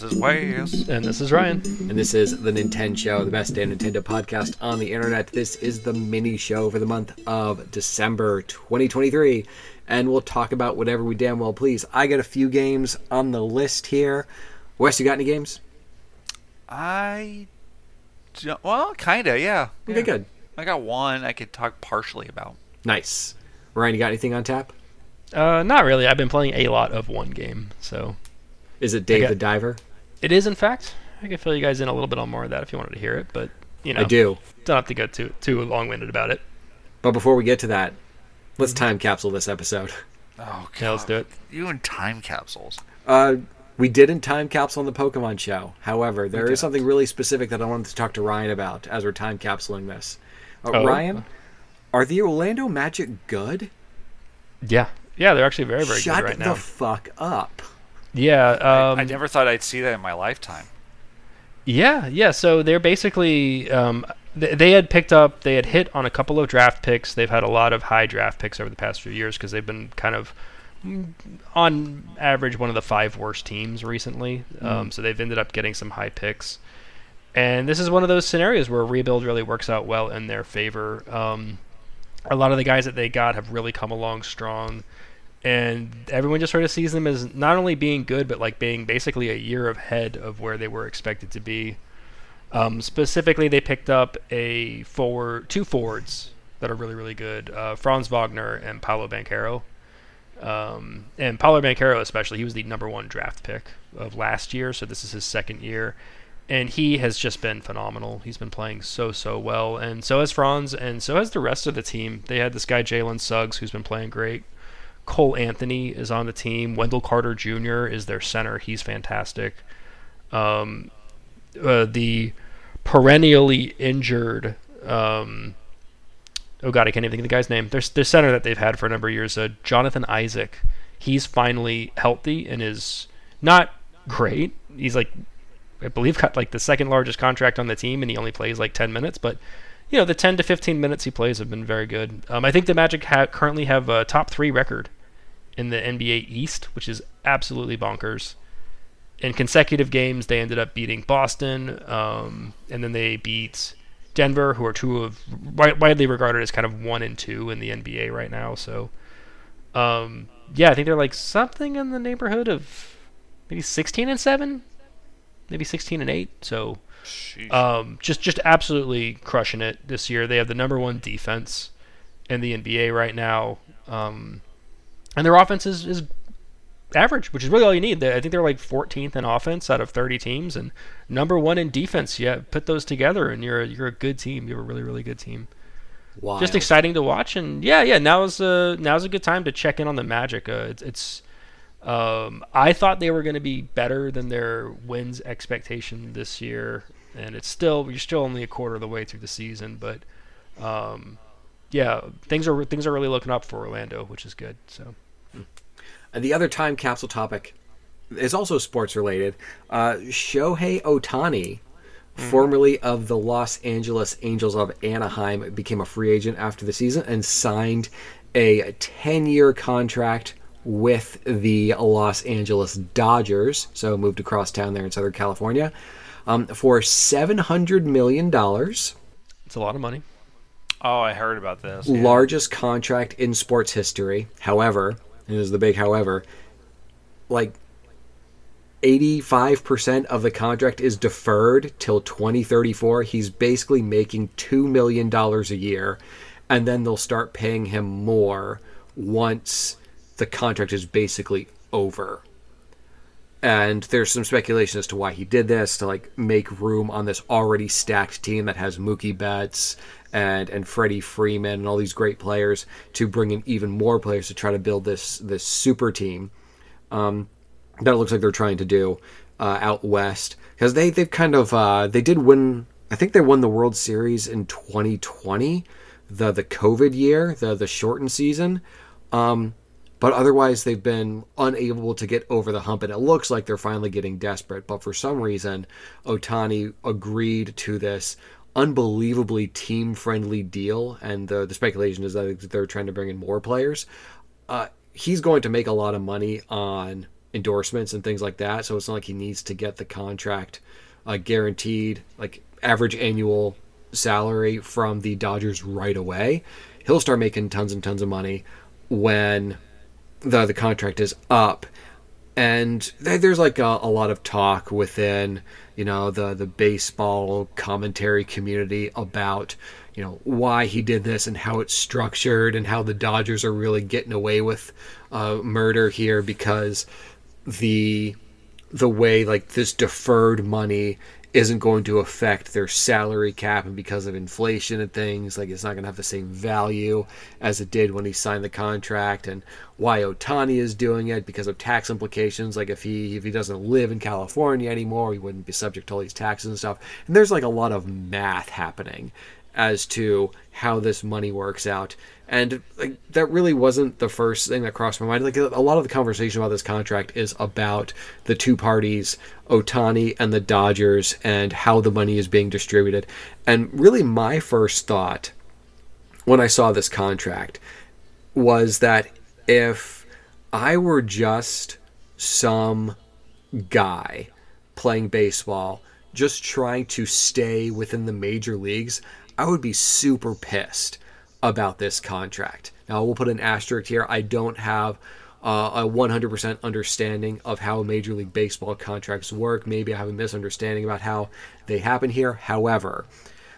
Jon. And this is Wes. And this is Ryan. And this is the Nintendo Show, the best damn Nintendo podcast on the internet. This is the mini show for the month of December 2023. And we'll talk about whatever we damn well please. I got a few games on the list here. Wes, you got any games? I. Well, kind of, yeah. Okay, Yeah. good. I got one I could talk partially about. Nice. Ryan, you got anything on tap? Uh, not really. I've been playing a lot of one game, so Is it Dave got- the Diver? It is in fact. I can fill you guys in a little bit on more of that if you wanted to hear it, but you know, I do. Don't have to go too too long-winded about it. But before we get to that, let's time capsule this episode. Oh, God. Yeah, let's do it. You and time capsules. Uh, we didn't time capsule on the Pokemon show. However, there is didn't. something really specific that I wanted to talk to Ryan about as we're time capsuling this. Uh, Oh. Ryan, are the Orlando Magic good? Yeah, yeah, they're actually very very Shut good right now. Shut the fuck up. Yeah, I- um, I never thought I'd see that in my lifetime. Yeah, yeah. So they're basically um, th- they had picked up, they had hit on a couple of draft picks. They've had a lot of high draft picks over the past few years because they've been kind of, mm, on average, one of the five worst teams recently. Um, so they've ended up getting some high picks, and this is one of those scenarios where a rebuild really works out well in their favor. Um, a lot of the guys that they got have really come along strong and everyone just sort of sees them as not only being good but like being basically a year ahead of where they were expected to be um, specifically they picked up a forward two forwards that are really really good uh, franz wagner and Paolo Banchero um, and Paolo Banchero especially he was the number one draft pick of last year so this is his second year and he has just been phenomenal. He's been playing so so well, and so has Franz, and so has the rest of the team. They had this guy Jalen Suggs who's been playing great. Cole Anthony is on the team. Wendell Carter Jr. is their center. He's fantastic. Um, uh, the perennially injured. Um, oh God, I can't even think of the guy's name. There's the center that they've had for a number of years. Uh, Jonathan Isaac. He's finally healthy and is not great. He's like I believe got like the second largest contract on the team, and he only plays like 10 minutes. But you know, the 10 to 15 minutes he plays have been very good. Um, I think the Magic ha- currently have a top three record in the NBA East, which is absolutely bonkers. In consecutive games, they ended up beating Boston, um, and then they beat Denver, who are two of widely regarded as kind of one and two in the NBA right now. So, um, yeah, I think they're like something in the neighborhood of maybe 16 and seven, maybe 16 and 8 so um, just just absolutely crushing it this year they have the number one defense in the nba right now um, and their offense is, is average which is really all you need. I think they're like 14th in offense out of 30 teams and number one in defense. Yeah put those together and you're a, you're a good team. You have a really really good team. Wild. just exciting to watch and yeah yeah now's uh now's a good time to check in on the magic. Uh, it's, it's um i thought they were going to be better than their wins expectation this year and it's still you're still only a quarter of the way through the season but um yeah things are things are really looking up for orlando which is good so And the other time capsule topic is also sports related. Uh, Shohei Ohtani, formerly of the Los Angeles Angels of Anaheim, became a free agent after the season and signed a 10 year contract with the Los Angeles Dodgers. So moved across town there in Southern California um, for $700 million. it's a lot of money oh, I heard about this. yeah. largest contract in sports history. However, this is the big however, like 85% of the contract is deferred till 2034. He's basically making $2 million a year, and then they'll start paying him more once the contract is basically over. And there's some speculation as to why he did this to like make room on this already stacked team that has Mookie Betts and and Freddie Freeman and all these great players to bring in even more players to try to build this this super team um, that looks like they're trying to do uh, out west. Because they they've kind of uh, they did win I think they won the World Series in 2020 the the COVID year the the shortened season. Um, but otherwise they've been unable to get over the hump and it looks like they're finally getting desperate. But for some reason Ohtani agreed to this unbelievably team friendly deal and the, the speculation is that they're trying to bring in more players uh, he's going to make a lot of money on endorsements and things like that. So it's not like he needs to get the contract uh, guaranteed, like average annual salary from the Dodgers right away. He'll start making tons and tons of money when the the contract is up. And there's like a, a lot of talk within, you know, the the baseball commentary community about, you know, why he did this and how it's structured and how the Dodgers are really getting away with uh, murder here because the the way like this deferred money isn't going to affect their salary cap and because of inflation and things like it's not going to have the same value as it did when he signed the contract. And why Ohtani is doing it because of tax implications like if he if he doesn't live in California anymore he wouldn't be subject to all these taxes and stuff. And there's like a lot of math happening as to how this money works out and like that really wasn't the first thing that crossed my mind. Like a lot of the conversation about this contract is about the two parties, Ohtani and the Dodgers, and how the money is being distributed. And really, my first thought when I saw this contract was that if I were just some guy playing baseball, just trying to stay within the major leagues, I would be super pissed about this contract. Now, we'll put an asterisk here. I don't have uh, a 100% understanding of how Major League Baseball contracts work. Maybe I have a misunderstanding about how they happen here. However,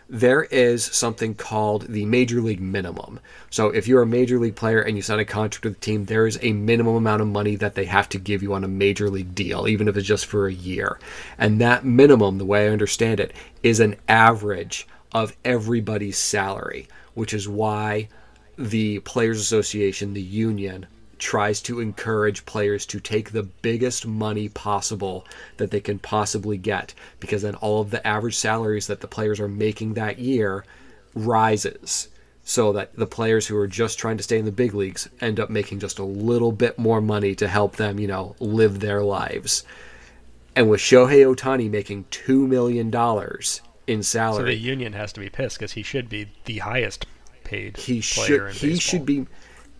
there is something called the Major League Minimum. So, if you're a Major League player and you sign a contract with a team, there is a minimum amount of money that they have to give you on a Major League deal, even if it's just for a year. And that minimum, the way I understand it, is an average of everybody's salary which is why the Players Association, the union, tries to encourage players to take the biggest money possible that they can possibly get because then all of the average salaries that the players are making that year rises so that the players who are just trying to stay in the big leagues end up making just a little bit more money to help them, you know, live their lives. And with Shohei Ohtani making $2 million in salary. So the union has to be pissed because he should be the highest paid he player should he should be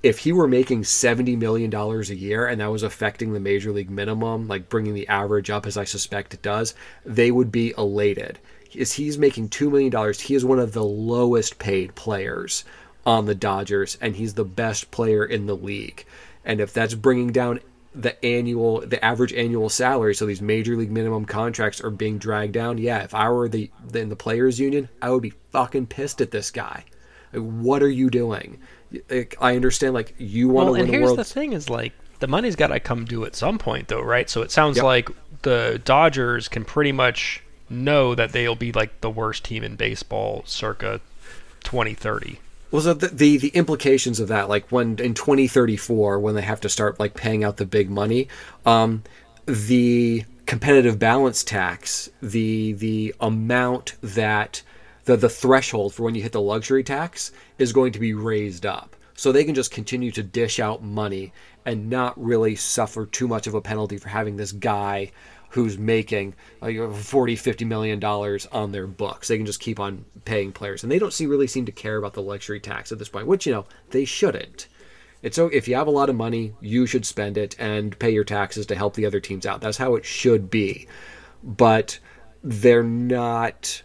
if he were making 70 million dollars a year and that was affecting the major league minimum like bringing the average up as i suspect it does they would be elated. Is he's making 2 million dollars. He is one of the lowest paid players on the dodgers and he's the best player in the league. And if that's bringing down the annual the average annual salary so these major league minimum contracts are being dragged down. Yeah if i were the in the players union i would be fucking pissed at this guy. Like, what are you doing? Like, i understand like you want well, to win and the here's world. the thing is like the money's got to come due at some point though right? So it sounds Yep. like the dodgers can pretty much know that they'll be like the worst team in baseball circa 2030 Well, so the, the the implications of that, like when in 2034, when they have to start like paying out the big money, um, the competitive balance tax, the the amount that the the threshold for when you hit the luxury tax is going to be raised up, so they can just continue to dish out money and not really suffer too much of a penalty for having this guy who's making uh, like 40 50 million dollars on their books. They can just keep on paying players. And they don't see really seem to care about the luxury tax at this point which you know they shouldn't. It's so if you have a lot of money you should spend it and pay your taxes to help the other teams out. That's how it should be. But they're not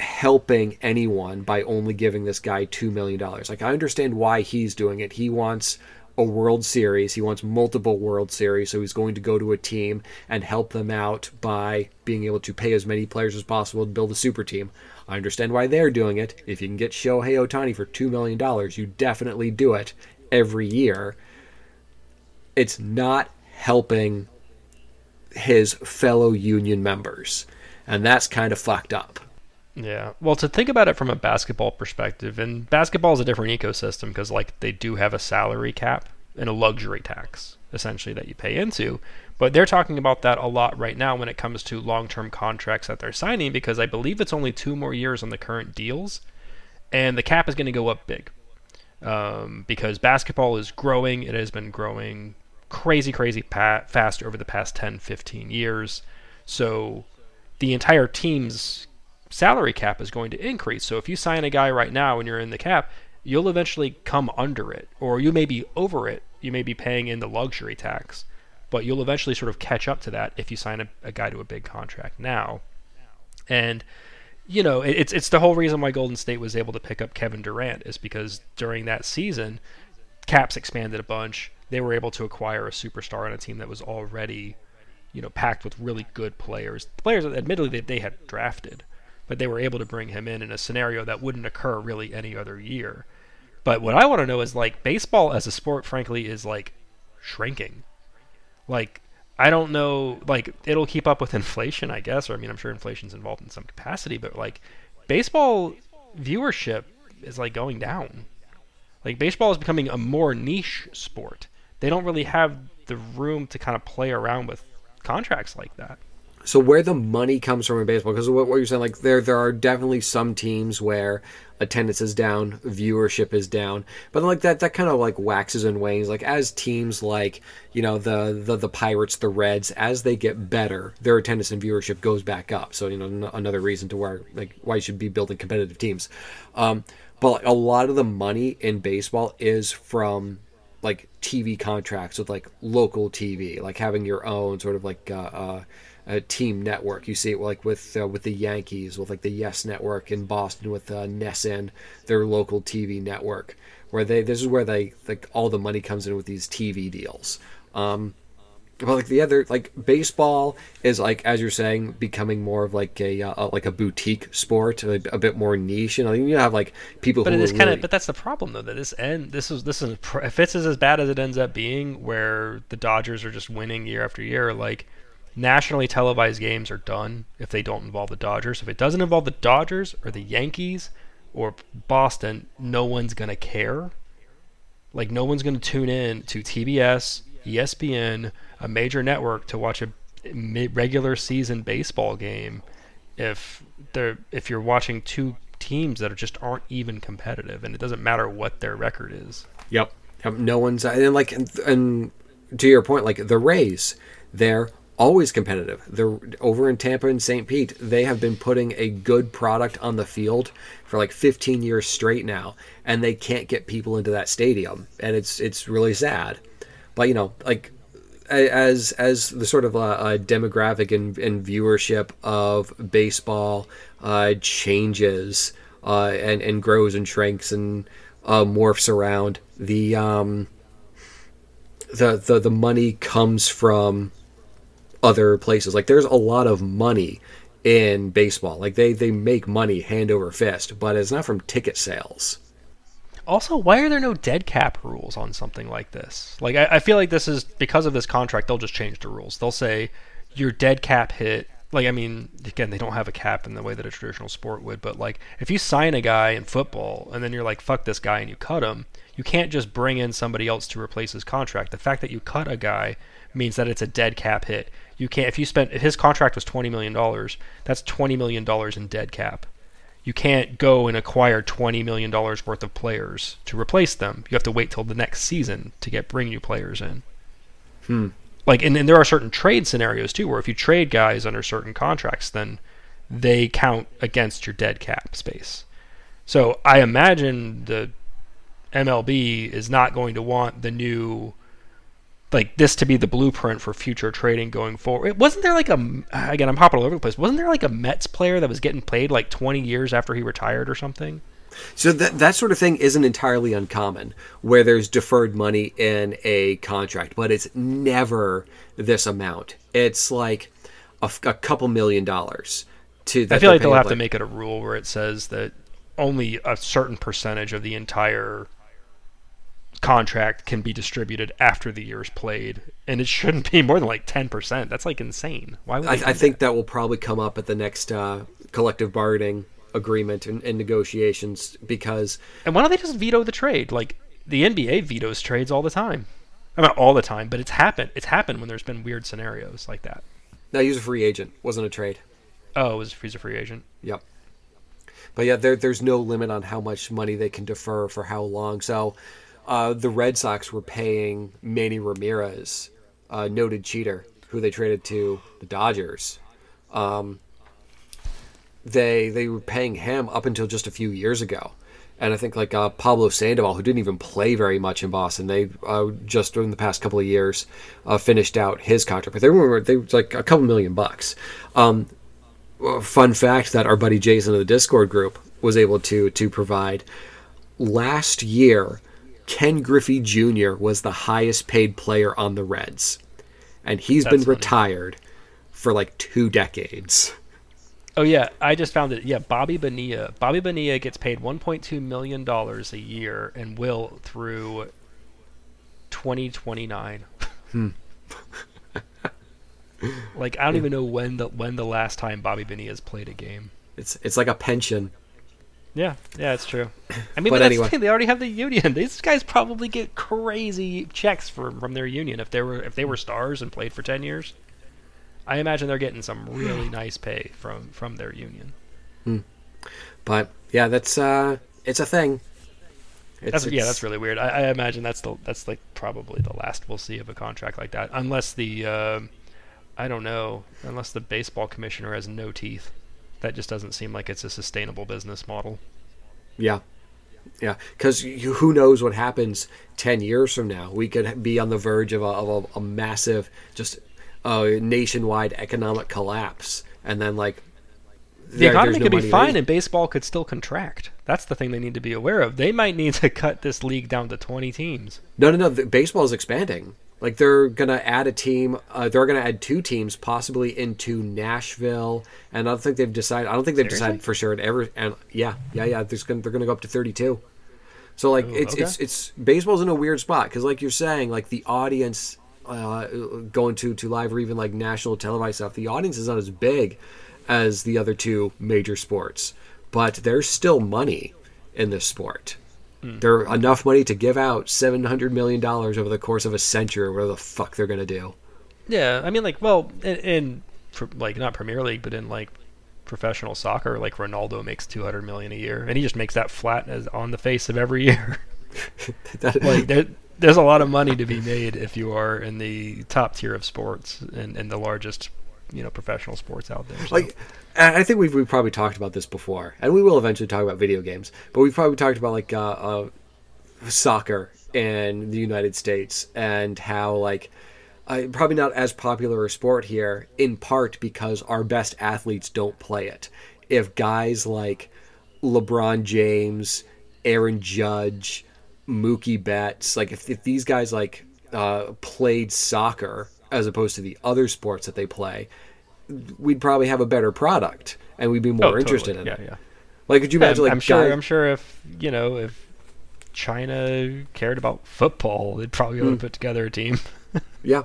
helping anyone by only giving this guy $2 million. Like, I understand why he's doing it. He wants a World Series, he wants multiple World Series, so he's going to go to a team and help them out by being able to pay as many players as possible to build a super team. I understand why they're doing it. If you can get Shohei Ohtani for $2 million, you definitely do it every year. It's not helping his fellow union members. And that's kind of fucked up. Yeah. Well, to think about it from a basketball perspective, and basketball is a different ecosystem because, like, they do have a salary cap and a luxury tax, essentially, that you pay into. But they're talking about that a lot right now when it comes to long term contracts that they're signing because I believe it's only two more years on the current deals, and the cap is going to go up big. Um, because basketball is growing, it has been growing crazy, crazy pa- fast over the past 10, 15 years. So the entire team's salary cap is going to increase. So if you sign a guy right now and you're in the cap, you'll eventually come under it, or you may be over it. You may be paying in the luxury tax. but you'll eventually sort of catch up to that if you sign a, a guy to a big contract now. And you know, it, it's it's the whole reason why Golden State was able to pick up Kevin Durant is because during that season, caps expanded a bunch. They were able to acquire a superstar on a team that was already, you know, packed with really good players. Players, admittedly, they, they had drafted, but they were able to bring him in in a scenario that wouldn't occur really any other year. But what I want to know is like baseball as a sport, frankly, is like shrinking. Like I don't know, like it'll keep up with inflation, I guess. Or I mean, I'm sure inflation's involved in some capacity, but like baseball viewership is like going down. Like baseball is becoming a more niche sport. They don't really have the room to kind of play around with contracts like that. So where the money comes from in baseball, because what, what you're saying, like there there are definitely some teams where attendance is down, viewership is down, but like that that kind of like waxes and wanes. Like as teams like you know the the the Pirates, the Reds, as they get better, their attendance and viewership goes back up. So you know n- another reason to where like why you should be building competitive teams. Um, but a lot of the money in baseball is from like TV contracts with like local TV, like having your own sort of like uh, uh, a team network. You see it like with uh, with the Yankees, with like the Yes Network in Boston, with uh, NESN, their local TV network, where they this is where they like all the money comes in with these TV deals. Um, but like the other like baseball is like as you're saying becoming more of like a uh, like a boutique sport a, a, bit more niche you know you have like people but who it is kind really... of but that's the problem though that this end this is this is if it's as bad as it ends up being where the dodgers are just winning year after year like nationally televised games are done if they don't involve the dodgers. If it doesn't involve the dodgers or the yankees or boston no one's gonna care. Like no one's gonna tune in to tbs espn a major network to watch a regular season baseball game if they're if you're watching two teams that are just aren't even competitive and it doesn't matter what their record is. Yep. No one's and like and, and to your point like the rays they're always competitive. They're over in tampa and st pete they have been putting a good product on the field for like 15 years straight now and they can't get people into that stadium and it's it's really sad. But you know like as as the sort of uh, uh, demographic and, and, viewership of baseball uh, changes uh, and and grows and shrinks and uh, morphs around, the um, the the the money comes from other places. Like there's a lot of money in baseball. Like they they make money hand over fist, but it's not from ticket sales also, why are there no dead cap rules on something like this? Like, I, I, feel like this is because of this contract. They'll just change the rules. They'll say your dead cap hit. Like, I mean, again, they don't have a cap in the way that a traditional sport would. But like, if you sign a guy in football and then you're like, "Fuck this guy," and you cut him, you can't just bring in somebody else to replace his contract. The fact that you cut a guy means that it's a dead cap hit. You can't. If you spent if his contract was twenty million dollars, that's twenty million dollars in dead cap you can't go and acquire $20 million worth of players to replace them. You have to wait till the next season to get bring new players in. Hmm. Like, and, and there are certain trade scenarios too, where if you trade guys under certain contracts, then they count against your dead cap space. So I imagine the MLB is not going to want the new like this to be the blueprint for future trading going forward. Wasn't there like a again? I'm hopping all over the place. Wasn't there like a Mets player that was getting paid like 20 years after he retired or something? So that that sort of thing isn't entirely uncommon, where there's deferred money in a contract, but it's never this amount. It's like a, a couple million dollars. To I feel like they'll have to make it a rule where it says that only a certain percentage of the entire contract can be distributed after the year's played, and it shouldn't be more than like ten percent. That's like insane. Why would I, I think that will probably come up at the next uh, collective bargaining agreement and, and, negotiations because. And why don't they just veto the trade? Like the NBA vetoes trades all the time. I mean, all the time, but it's happened. It's happened when there's been weird scenarios like that. No, he's a free agent. Wasn't a trade. Oh, it was he's a free agent. Yep. But yeah, there, there's no limit on how much money they can defer for how long. So uh, the Red Sox were paying Manny Ramirez, a noted cheater, who they traded to the Dodgers. Um, they they were paying him up until just a few years ago. And I think like uh, Pablo Sandoval, who didn't even play very much in Boston, they uh, just in the past couple of years uh, finished out his contract. But they were they were like a couple million bucks. Um, fun fact that our buddy Jason of the Discord group was able to to provide last year. Ken Griffey Jr. was the highest paid player on the Reds, and he's That's been funny. retired for like two decades. Oh yeah, I just found it. Yeah, Bobby Bonilla. Bobby Bonilla gets paid 1.2 million dollars a year and will through 2029. Hmm. like I don't even know when the when the last time Bobby Bonilla's played a game. It's it's like a pension. Yeah, yeah, it's true. I mean, But but, that's anyway. the thing, they already have the union. These guys probably get crazy checks from from their union if they were if they were stars and played for 10 years. I imagine they're getting some really nice pay from from their union. But yeah, that's uh, it's a thing. It's, That's, yeah, that's really weird. I, I imagine that's the that's like probably the last we'll see of a contract like that, unless the um I don't know, unless the baseball commissioner has no teeth. That just doesn't seem like it's a sustainable business model. yeah, yeah. Because who knows what happens ten years from now? We could be on the verge of a, of a, a massive, just uh, nationwide economic collapse, and then like The there- economy no could be fine, and baseball could still contract. That's the thing they need to be aware of. They might need to cut this league down to 20 teams. No, no, no. The, baseball is expanding. Like they're gonna add a team. Uh, they're gonna add two teams, possibly into Nashville. And I don't think they've decided. I don't think they've decided for sure. At ever and yeah, yeah, yeah. There's gonna they're gonna go up to 32. So like Ooh, it's okay. it's it's baseball's in a weird spot because like you're saying, like the audience uh, going to to live or even like national televised stuff, the audience is not as big as the other two major sports, but there's still money in this sport. There are enough money to give out seven hundred million dollars over the course of a century, or whatever the fuck they're gonna do. Yeah, I mean, like, well, in, in like not Premier League, but in like professional soccer, like Ronaldo makes 200 million a year, and he just makes that flat as on the face of every year. That- like there, there's a lot of money to be made if you are in the top tier of sports and, and the largest, you know, professional sports out there. So. like I think we've, we've probably talked about this before, and we will eventually talk about video games. But we've probably talked about like uh, uh, soccer in the United States and how like uh, probably not as popular a sport here, in part because our best athletes don't play it. If guys like LeBron James, Aaron Judge, Mookie Betts, like if, if these guys like uh, played soccer as opposed to the other sports that they play, we'd probably have a better product and we'd be more Oh, interested totally. in yeah, it. yeah. Like, could you imagine? Like, I'm sure. I'm sure if you know if China cared about football, they'd probably be able to put together a team. Yeah,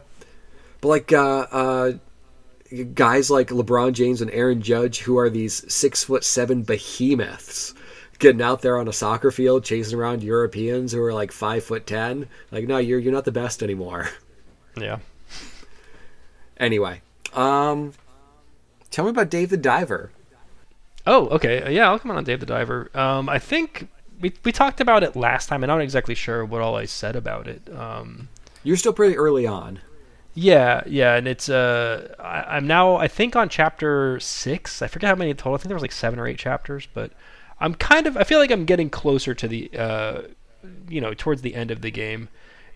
but like uh, uh, guys like LeBron James and Aaron Judge, who are these six foot seven behemoths, getting out there on a soccer field chasing around Europeans who are like five foot ten. Like, no, you're you're not the best anymore. yeah. Anyway, um, tell me about Dave the Diver. Oh, okay. Yeah, I'll come on, Dave the Diver. Um, I think we we talked about it last time. And I'm not exactly sure what all I said about it. Um, You're still pretty early on. yeah, yeah, and it's uh, I, I'm now I think on chapter six. I forget how many total. I think there was like seven or eight chapters, but I'm kind of I feel like I'm getting closer to the uh, you know, towards the end of the game.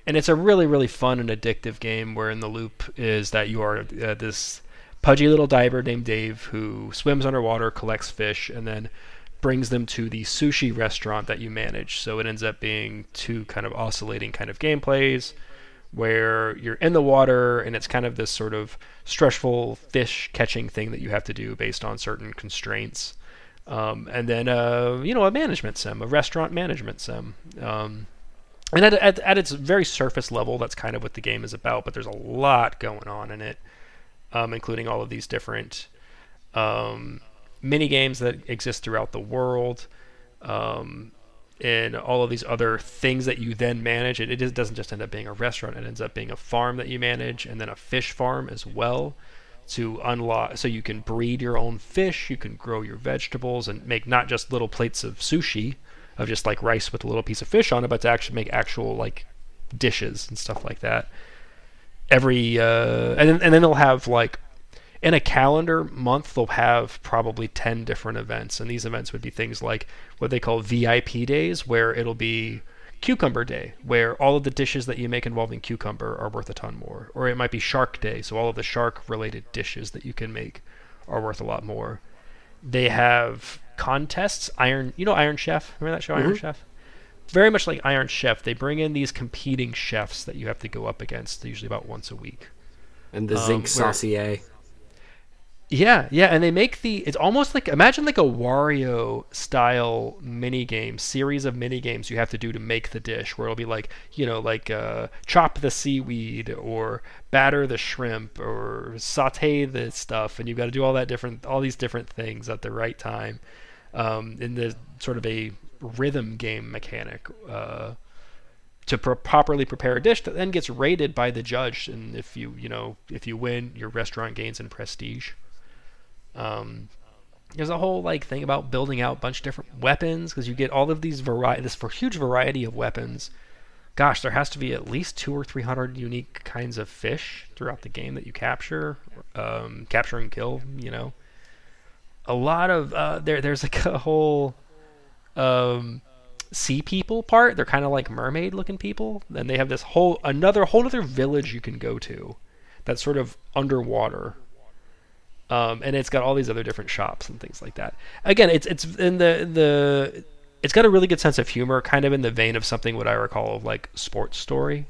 And it's a really, really fun and addictive game where in the loop is that you are uh, this pudgy little diver named Dave who swims underwater, collects fish, and then brings them to the sushi restaurant that you manage. So it ends up being two kind of oscillating kind of gameplays where you're in the water and it's kind of this sort of stressful fish catching thing that you have to do based on certain constraints. Um, and then, uh, you know, a management sim, a restaurant management sim. Um, and at, at, at its very surface level, that's kind of what the game is about, but there's a lot going on in it, um, including all of these different um, mini games that exist throughout the world, um, and all of these other things that you then manage. It, it doesn't just end up being a restaurant; it ends up being a farm that you manage, and then a fish farm as well to unlock so you can breed your own fish you can grow your vegetables and make not just little plates of sushi of just like rice with a little piece of fish on it but to actually make actual like dishes and stuff like that. Every uh and then, and then they'll have like in a calendar month they'll have probably 10 different events. And these events would be things like what they call vip days where it'll be cucumber day where all of the dishes that you make involving cucumber are worth a ton more. Or it might be shark day so all of the shark related dishes that you can make are worth a lot more. They have contests. Iron you know iron chef? Remember that show iron chef? Very much like iron chef. They bring in these competing chefs that you have to go up against usually about once a week. And the Um, zinc saucier. Yeah, yeah, and they make the it's almost like imagine like a Wario style mini game series of mini games you have to do to make the dish where it'll be like, you know, like uh, chop the seaweed or batter the shrimp or saute the stuff and you've got to do all that different all these different things at the right time. Um, in the sort of a rhythm game mechanic uh, to pro- properly prepare a dish that then gets rated by the judge. And if you you know if you win your restaurant gains in prestige. Um, there's a whole like thing about building out a bunch of different weapons because you get all of these variety this for huge variety of weapons. Gosh there has to be at least two or three hundred unique kinds of fish throughout the game that you capture um, capture and kill you know a lot of uh, there there's like a whole um, sea people part. They're kind of like mermaid looking people. And they have this whole another whole other village you can go to that's sort of underwater. Um, and it's got all these other different shops and things like that. Again, it's it's in the the it's got a really good sense of humor, kind of in the vein of something what I recall of like Sports Story.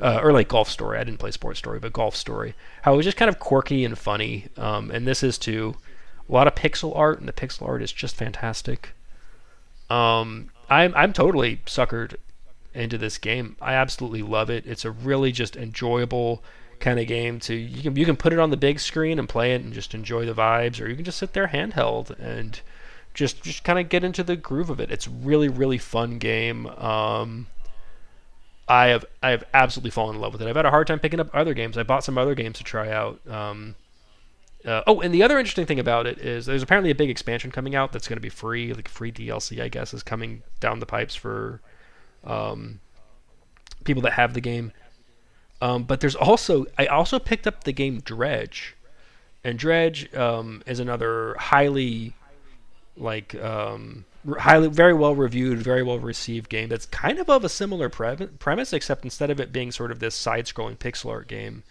Uh, or like Golf Story. I didn't play Sports Story, but Golf Story. How it was just kind of quirky and funny. Um, and this is too. A lot of pixel art, and the pixel art is just fantastic. Um, I'm I'm totally suckered into this game. I absolutely love it. It's a really just enjoyable kind of game to you can you can put it on the big screen and play it and just enjoy the vibes, or you can just sit there handheld and just just kind of get into the groove of it. It's really really fun game. Um, I have I have absolutely fallen in love with it. I've had a hard time picking up other games. I bought some other games to try out. Um, uh, oh, and the other interesting thing about it is there's apparently a big expansion coming out that's going to be free, like free DLC, I guess, is coming down the pipes for um, people that have the game. Um, but there's also I also picked up the game Dredge, and Dredge um, is another highly like um, highly very well reviewed, very well received game that's kind of of a similar pre- premise, except instead of it being sort of this side-scrolling pixel art game,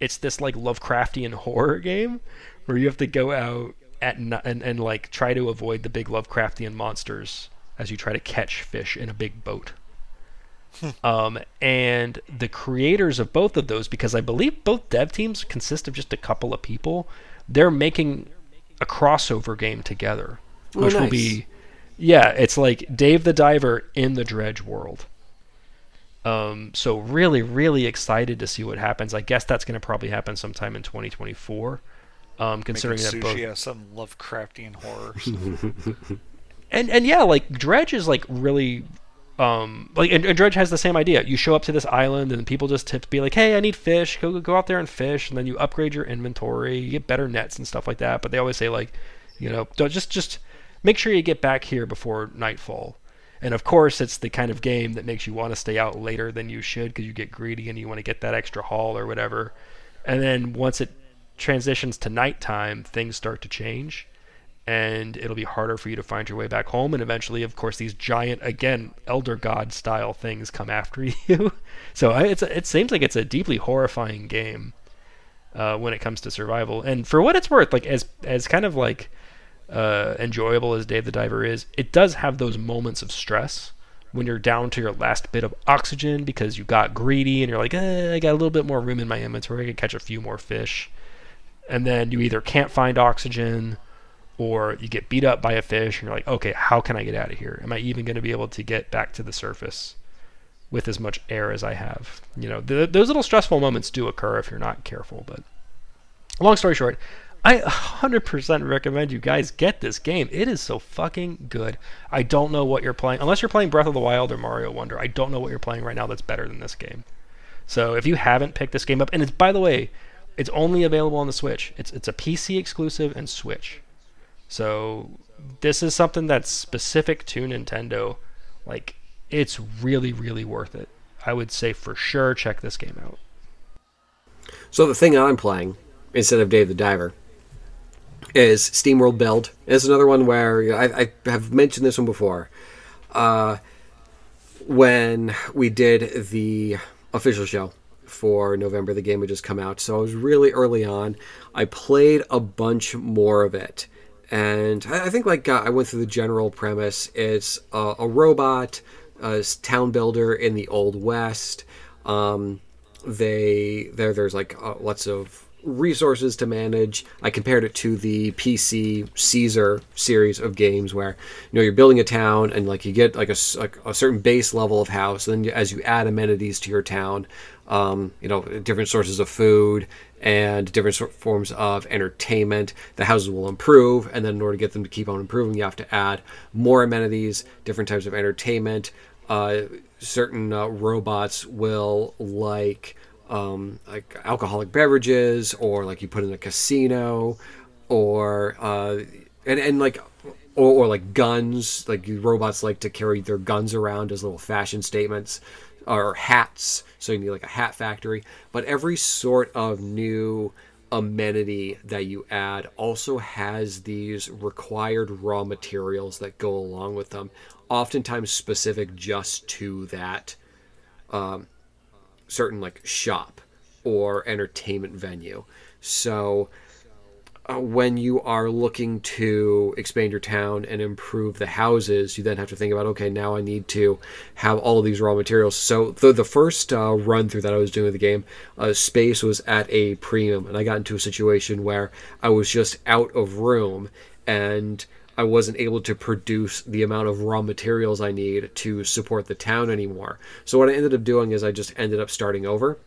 it's this like Lovecraftian horror game where you have to go out at n- and and like try to avoid the big Lovecraftian monsters as you try to catch fish in a big boat. um, and the creators of both of those, because I believe both dev teams consist of just a couple of people, they're making a crossover game together, Oh, which will be, yeah, it's like Dave the Diver in the Dredge world. Um, so really, really excited to see what happens. I guess that's going to probably happen sometime in 2024. Um, considering Making that both sushi out of some Lovecraftian horrors. and and yeah, like Dredge is like really um like and, and Dredge has the same idea. You show up to this island and people just tip be like, "Hey, I need fish. Go go out there and fish." And then you upgrade your inventory, you get better nets and stuff like that. But they always say like, you know, don't just just make sure you get back here before nightfall. And of course, it's the kind of game that makes you want to stay out later than you should because you get greedy and you want to get that extra haul or whatever. And then once it transitions to nighttime, things start to change and it'll be harder for you to find your way back home. And eventually of course these giant again elder god style things come after you. So it's it seems like it's a deeply horrifying game uh, when it comes to survival. And for what it's worth like as as kind of like uh, enjoyable as Dave the Diver is it does have those moments of stress when you're down to your last bit of oxygen because you got greedy and you're like eh, I got a little bit more room in my inventory I could catch a few more fish and then you either can't find oxygen or you get beat up by a fish and you're like, okay, how can I get out of here? Am I even going to be able to get back to the surface with as much air as I have? You know, th- those little stressful moments do occur if you're not careful. But long story short, I 100% recommend you guys get this game. It is so fucking good. I don't know what you're playing, unless you're playing Breath of the Wild or Mario Wonder. I don't know what you're playing right now that's better than this game. So if you haven't picked this game up, and it's by the way, it's only available on the Switch. It's it's a PC exclusive and Switch. So this is something that's specific to Nintendo. Like it's really really worth it. I would say for sure check this game out. So the thing I'm playing instead of Dave the Diver is SteamWorld Build. It's another one where I, I have mentioned this one before. Uh, when we did the official show for November, the game had just come out, so I was really early on. I played a bunch more of it, and I, I think like uh, I went through the general premise. It's a, a robot, a town builder in the old west. Um, they there there's like uh, lots of resources to manage. I compared it to the PC Caesar series of games where you know you're building a town and like you get like a, like a certain base level of house. And then as you add amenities to your town, um, you know different sources of food and different sort forms of entertainment, the houses will improve. And then in order to get them to keep on improving, you have to add more amenities, different types of entertainment. Uh, certain uh, robots will like um, like alcoholic beverages or like you put in a casino or uh, and and like or, or like guns. Like robots like to carry their guns around as little fashion statements or hats. So you need like a hat factory. But every sort of new amenity that you add also has these required raw materials that go along with them oftentimes specific just to that um, certain like shop or entertainment venue. So uh, when you are looking to expand your town and improve the houses, you then have to think about okay, now I need to have all of these raw materials. So the the first uh, run through that I was doing with the game, uh, space was at a premium, and I got into a situation where I was just out of room and I wasn't able to produce the amount of raw materials I need to support the town anymore. So what I ended up doing is I just ended up starting over.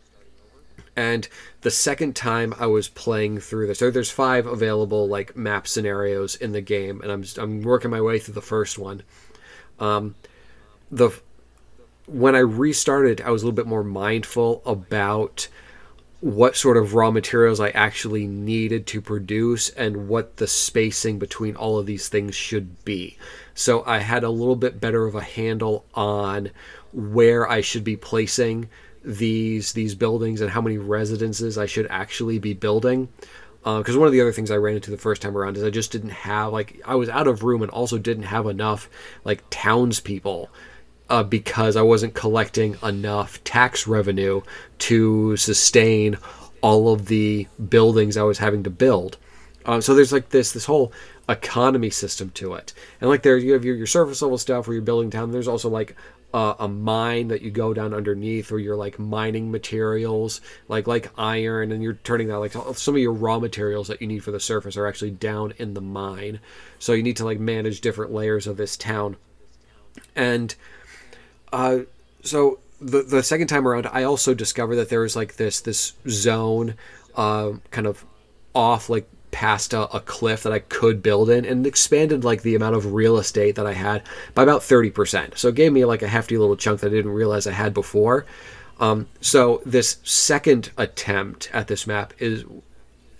And the second time I was playing through this, so there's five available like map scenarios in the game, and I'm I'm working my way through the first one. Um, the when I restarted, I was a little bit more mindful about what sort of raw materials I actually needed to produce and what the spacing between all of these things should be. So I had a little bit better of a handle on where I should be placing these these buildings and how many residences I should actually be building. Because uh, one of the other things I ran into the first time around is I just didn't have like I was out of room and also didn't have enough like townspeople uh, because I wasn't collecting enough tax revenue to sustain all of the buildings I was having to build. Um, so there's like this this whole economy system to it, and like there you have your, your surface level stuff where you're building town. There's also like a mine that you go down underneath, where you're like mining materials, like like iron, and you're turning that like some of your raw materials that you need for the surface are actually down in the mine. So you need to like manage different layers of this town, and uh, so the the second time around, I also discovered that there was like this this zone, uh, kind of off like past a, a, cliff that I could build in, and expanded like the amount of real estate that I had by about thirty percent. So it gave me like a hefty little chunk that I didn't realize I had before. Um, so this second attempt at this map is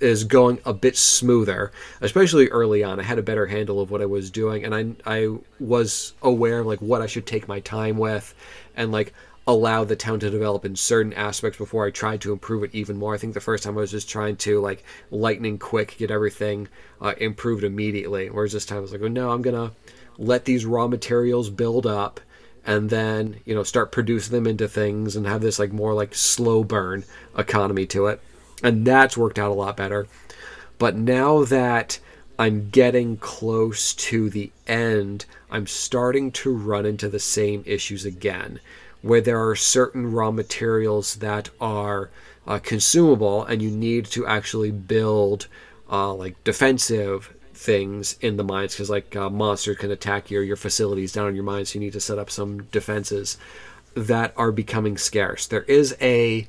is going a bit smoother, especially early on. I had a better handle of what I was doing, and I I was aware of like what I should take my time with, and like allow the town to develop in certain aspects before I tried to improve it even more. I think the first time I was just trying to like lightning quick get everything uh, improved immediately, whereas this time I was like, oh no, I'm gonna let these raw materials build up and then you know start producing them into things and have this like more like slow burn economy to it and that's worked out a lot better. But now that I'm getting close to the end, I'm starting to run into the same issues again, where there are certain raw materials that are uh, consumable and you need to actually build uh, like defensive things in the mines because like monsters can attack your your facilities down in your mines so you need to set up some defenses that are becoming scarce there is a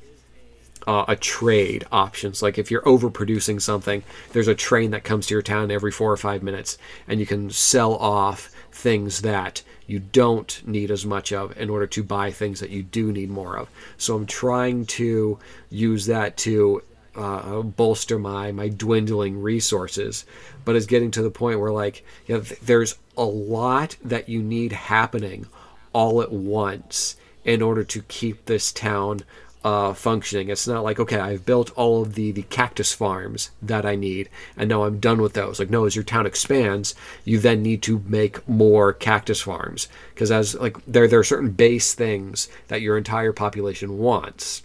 uh, a trade options. Like if you're overproducing something, there's a train that comes to your town every four or five minutes, and you can sell off things that you don't need as much of in order to buy things that you do need more of. So I'm trying to use that to uh, bolster my my dwindling resources, but it's getting to the point where like you know, th- there's a lot that you need happening all at once in order to keep this town uh, functioning. It's not like okay, I've built all of the the cactus farms that I need, and now I'm done with those. Like no, as your town expands, you then need to make more cactus farms because as like there there are certain base things that your entire population wants.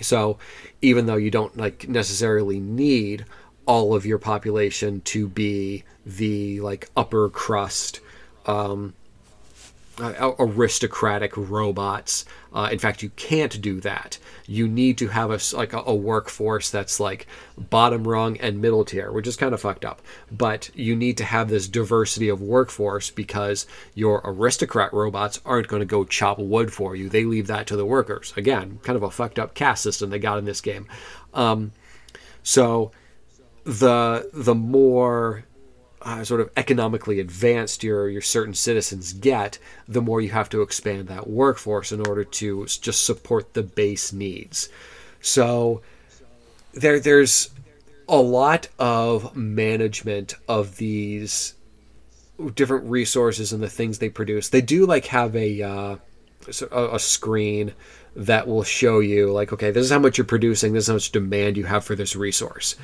So even though you don't like necessarily need all of your population to be the like upper crust um, uh, aristocratic robots. Uh, in fact, you can't do that. You need to have a like a, a, workforce that's like bottom rung and middle tier, which is kind of fucked up. But you need to have this diversity of workforce because your aristocrat robots aren't going to go chop wood for you. They leave that to the workers. Again, kind of a fucked up caste system they got in this game. Um, so the the more uh, sort of economically advanced your your certain citizens get, the more you have to expand that workforce in order to just support the base needs. So there there's a lot of management of these different resources and the things they produce. They do like have a uh, a screen that will show you like okay this is how much you're producing this is how much demand you have for this resource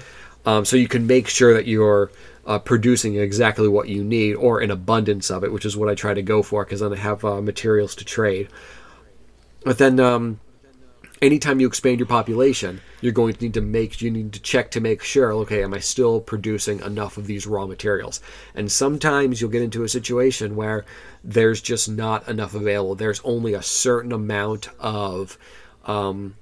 um, so you can make sure that you're uh, producing exactly what you need or an abundance of it, which is what I try to go for because then I have uh, materials to trade. But then, um, anytime you expand your population, you're going to need to make you need to check to make sure. Okay, am I still producing enough of these raw materials? And sometimes you'll get into a situation where there's just not enough available. There's only a certain amount of um,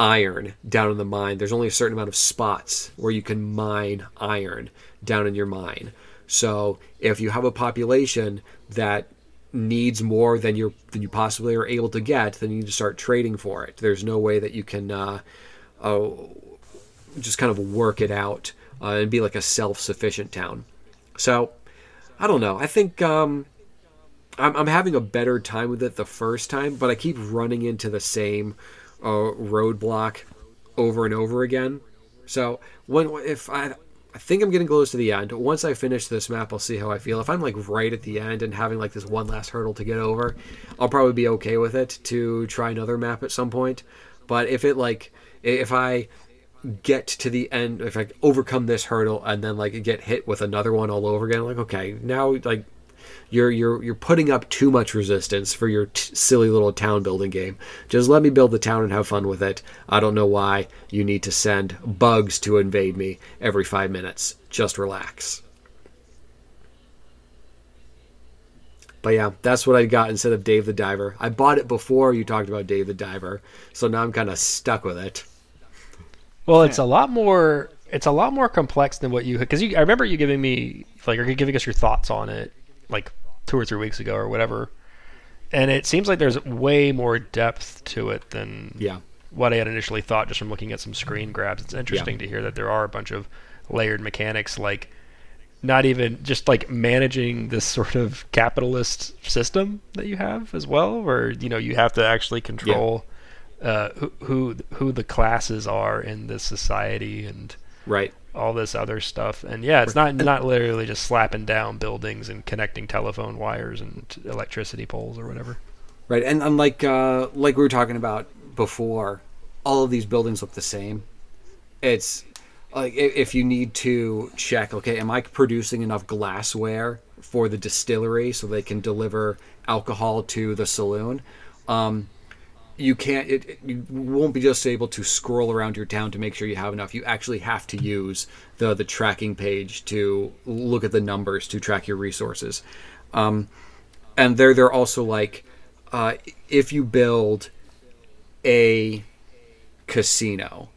iron down in the mine. There's only a certain amount of spots where you can mine iron down in your mine. So if you have a population that needs more than you than you possibly are able to get, then you need to start trading for it. There's no way that you can uh, uh, just kind of work it out uh, and be like a self-sufficient town. So I don't know. I think um, I'm, I'm having a better time with it the first time, but I keep running into the same uh, roadblock over and over again. So when if I I think I'm getting close to the end. Once I finish this map, I'll see how I feel. If I'm like right at the end and having like this one last hurdle to get over, I'll probably be okay with it to try another map at some point. But if it like if I get to the end, if I overcome this hurdle and then like get hit with another one all over again, like okay, now like you're you're you're putting up too much resistance for your t- silly little town building game. Just let me build the town and have fun with it. I don't know why you need to send bugs to invade me every 5 minutes. Just relax. But yeah, that's what I got instead of Dave the Diver. I bought it before you talked about Dave the Diver, so now I'm kind of stuck with it. Well, it's a lot more it's a lot more complex than what you because you I remember you giving me like or giving us your thoughts on it like two or three weeks ago or whatever. And it seems like there's way more depth to it than yeah. what I had initially thought just from looking at some screen grabs. It's interesting yeah. to hear that there are a bunch of layered mechanics like not even just like managing this sort of capitalist system that you have as well where you know you have to actually control yeah. uh, who, who who the classes are in this society and right all this other stuff. And yeah, it's not not literally just slapping down buildings and connecting telephone wires and electricity poles or whatever. Right, and unlike uh, like we were talking about before, all of these buildings look the same. It's like if you need to check, okay, am I producing enough glassware for the distillery so they can deliver alcohol to the saloon? Um, you can't it, you won't be just able to scroll around your town to make sure you have enough. You actually have to use the the tracking page to look at the numbers to track your resources. Um, and they're they're also like uh, if you build a casino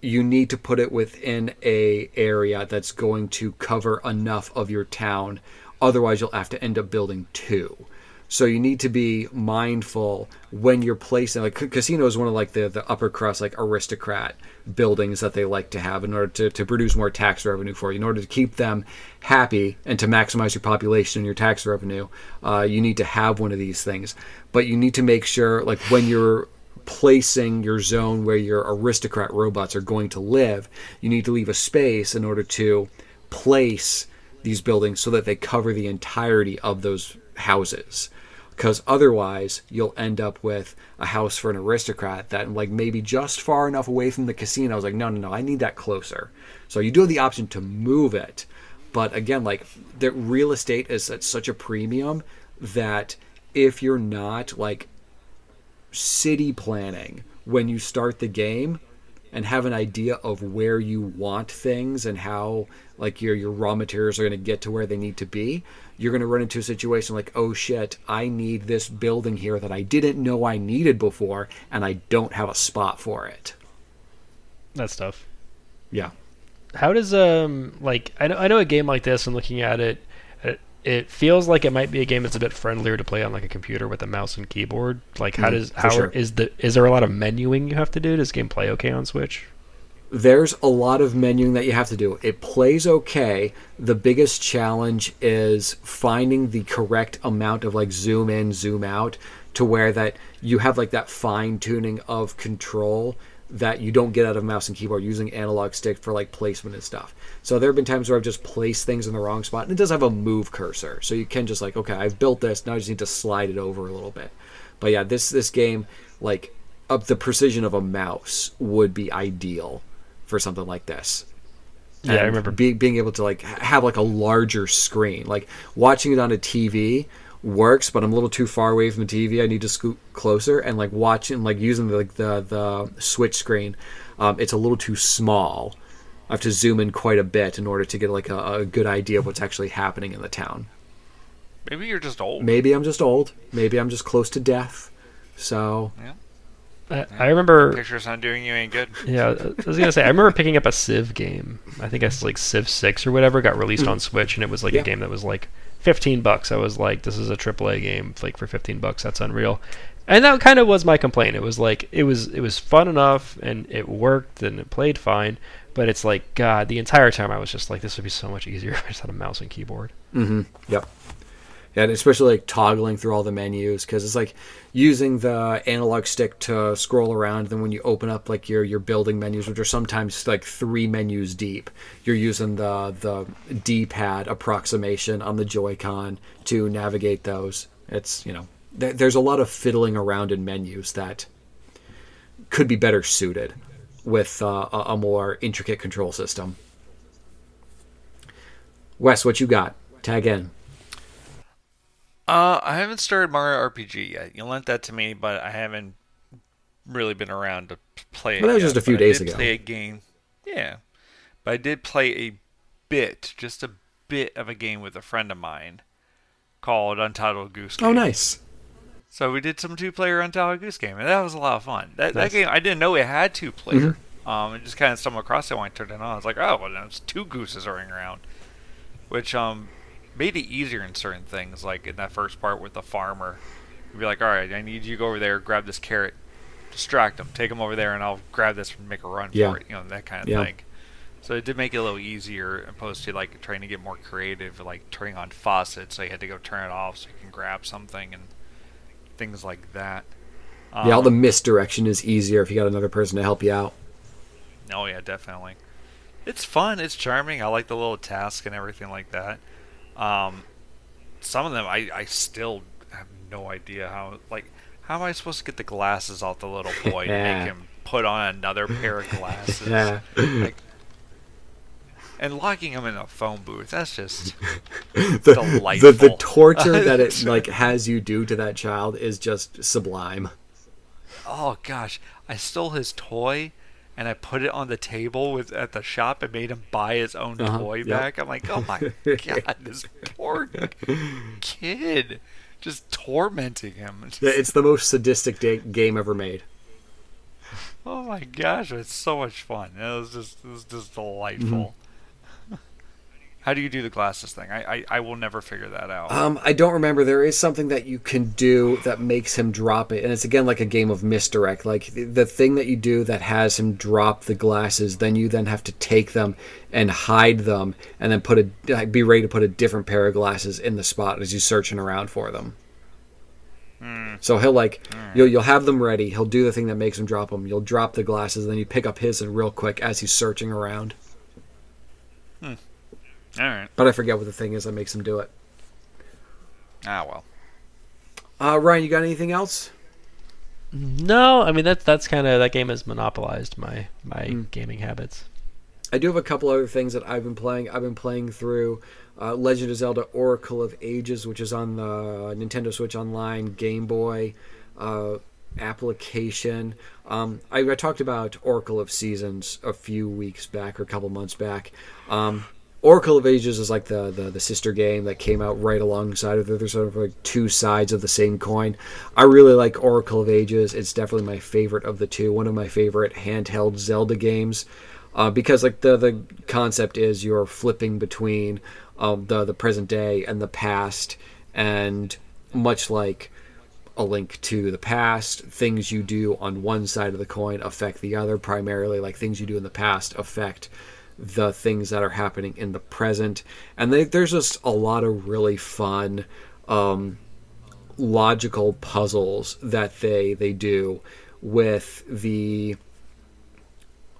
you need to put it within a area that's going to cover enough of your town. Otherwise you'll have to end up building two so you need to be mindful when you're placing like casino is one of like the the upper crust like aristocrat buildings that they like to have in order to, to produce more tax revenue for you. In order to keep them happy and to maximize your population and your tax revenue, uh, you need to have one of these things. But you need to make sure like when you're placing your zone where your aristocrat robots are going to live, you need to leave a space in order to place these buildings so that they cover the entirety of those houses because otherwise you'll end up with a house for an aristocrat that like maybe just far enough away from the casino. I was like, no, no, no, I need that closer. So you do have the option to move it, but again, like the real estate is at such a premium that if you're not like city planning when you start the game and have an idea of where you want things and how like your your raw materials are going to get to where they need to be you're going to run into a situation like oh shit i need this building here that i didn't know i needed before and i don't have a spot for it That's tough. yeah How does um like I know I know a game like this and looking at it, it, it feels like it might be a game that's a bit friendlier to play on like a computer with a mouse and keyboard. Like how Mm, does how sure. is the is there a lot of menuing you have to do? Does game play okay on Switch? There's a lot of menuing that you have to do. It plays okay. The biggest challenge is finding the correct amount of like zoom in, zoom out to where that you have like that fine tuning of control that you don't get out of mouse and keyboard using analog stick for like placement and stuff. So there have been times where I've just placed things in the wrong spot and it does have a move cursor. So you can just like, okay, I've built this, now I just need to slide it over a little bit. But yeah, this this game like up the precision of a mouse would be ideal for something like this. Yeah, I remember. be, being able to like have like a larger screen. Like watching it on a TV works, but I'm a little too far away from the TV. I need to scoot closer and like watching like using the, like the the switch screen. Um, it's a little too small. I have to zoom in quite a bit in order to get like a, a good idea of what's actually happening in the town. Maybe you're just old. Maybe I'm just old. Maybe I'm just close to death. So I, I remember Pictures not doing you ain't good. Yeah, I was gonna say I remember picking up a Civ game. I think it's like Civ Six or whatever got released on Switch, and it was like Yeah. a game that was like fifteen bucks. I was like, this is a AAA game, like for fifteen bucks, that's unreal. And that kind of was my complaint. It was like it was it was fun enough and it worked and it played fine, but it's like God, the entire time I was just like, this would be so much easier if I just had a mouse and keyboard. Mm-hmm. Yep. And especially like toggling through all the menus because it's like using the analog stick to scroll around. Then when you open up like your your building menus, which are sometimes like three menus deep, you're using the the D-pad approximation on the Joy-Con to navigate those. It's you know th- there's a lot of fiddling around in menus that could be better suited with uh, a, a more intricate control system. Wes, what you got? Tag in. Uh, I haven't started Mario RPG yet. You lent that to me, but I haven't really been around to play it. Well, that was yet. just a few But I days did ago. Play a game, yeah, but I did play a bit, just a bit of a game with a friend of mine called Untitled Goose Game. Oh, nice. So we did some two-player Untitled Goose Game, and that was a lot of fun. That Nice. that game, I didn't know it had two-player. Um, and just kind of stumbled across it when I turned it on. I was like, oh, well, there's two gooses running around, which um made it easier in certain things. Like in that first part with the farmer, you'd be like, all right, I need you to go over there, grab this carrot, distract him, take him over there, and I'll grab this and make a run Yeah. for it. You know, that kind of Yeah. thing. So it did make it a little easier opposed to like trying to get more creative, like turning on faucets, so you had to go turn it off so you can grab something and things like that. yeah, all the Um, misdirection is easier if you got another person to help you out. Oh yeah, definitely. It's fun. It's charming. I like the little tasks and everything like that. Um, some of them I, I still have no idea how. Like, how am I supposed to get the glasses off the little boy Yeah. make him put on another pair of glasses? Yeah. Like, and locking him in a phone booth. That's just the, the, the torture that it like has you do to that child is just sublime. oh gosh. I stole his toy. And I put it on the table with at the shop and made him buy his own Uh-huh, toy yep. back. I'm like, oh my god, this poor kid, just tormenting him. Yeah, It's the most sadistic da- game ever made. oh my gosh, it's so much fun. It was just, it was just delightful. Mm-hmm. How do you do the glasses thing? I, I, I will never figure that out. Um, I don't remember. There is something that you can do that makes him drop it, and it's again like a game of misdirect. Like the, the thing that you do that has him drop the glasses, then you then have to take them and hide them, and then put a be ready to put a different pair of glasses in the spot as you're searching around for them. So he'll like you'll you'll have them ready. He'll do the thing that makes him drop them. You'll drop the glasses, then you pick up his and real quick as he's searching around. All right. But I forget what the thing is that makes him do it. Ah well. Uh, Ryan, you got anything else? No, I mean that's that's kind of that game has monopolized my my Mm. gaming habits. I do have a couple other things that I've been playing. I've been playing through uh, Legend of Zelda: Oracle of Ages, which is on the Nintendo Switch Online, Game Boy uh, application. Um, I, I talked about Oracle of Seasons a few weeks back or a couple months back. Um, Oracle of Ages is like the, the the sister game that came out right alongside of it. They're sort of like two sides of the same coin. I really like Oracle of Ages. It's definitely my favorite of the two. One of my favorite handheld Zelda games. Uh, because like the the concept is you're flipping between um, the the present day and the past, and much like a link to the past, things you do on one side of the coin affect the other. Primarily, like things you do in the past affect the things that are happening in the present, and they, there's just a lot of really fun. Um, logical puzzles that they they do with the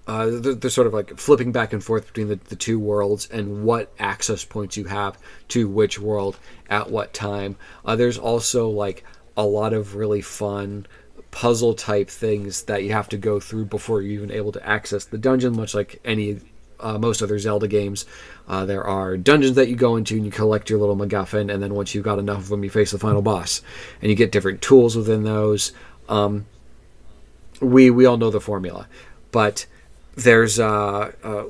uh, they're, sort of like flipping back and forth between the, the two worlds and what access points you have to which world at what time. Uh, there's also like a lot of really fun puzzle type things that you have to go through before you're even able to access the dungeon, much like any uh, most other Zelda games. Uh, there are dungeons that you go into and you collect your little MacGuffin, and then once you've got enough of them, you face the final boss, and you get different tools within those. Um, we we all know the formula, but there's uh, uh